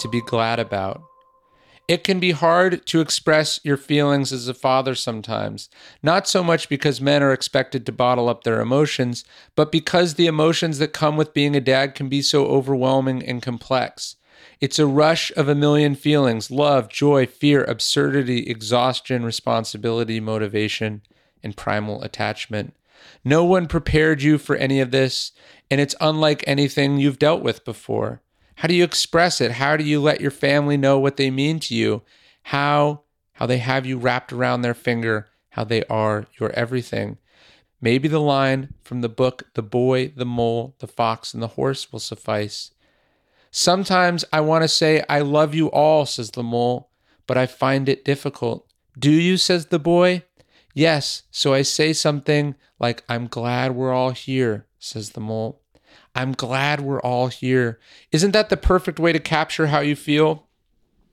to be glad about. It can be hard to express your feelings as a father sometimes, not so much because men are expected to bottle up their emotions, but because the emotions that come with being a dad can be so overwhelming and complex. It's a rush of a million feelings love, joy, fear, absurdity, exhaustion, responsibility, motivation, and primal attachment. No one prepared you for any of this, and it's unlike anything you've dealt with before. How do you express it? How do you let your family know what they mean to you? How how they have you wrapped around their finger, how they are your everything. Maybe the line from the book The Boy, the Mole, the Fox, and the Horse will suffice. Sometimes I want to say, I love you all, says the mole, but I find it difficult. Do you, says the boy? Yes, so I say something like, I'm glad we're all here, says the mole. I'm glad we're all here. Isn't that the perfect way to capture how you feel?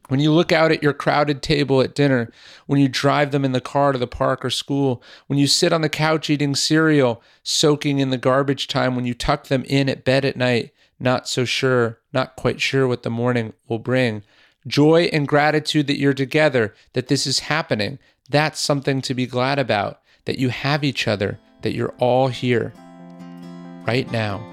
When you look out at your crowded table at dinner, when you drive them in the car to the park or school, when you sit on the couch eating cereal, soaking in the garbage time, when you tuck them in at bed at night, not so sure, not quite sure what the morning will bring. Joy and gratitude that you're together, that this is happening, that's something to be glad about, that you have each other, that you're all here right now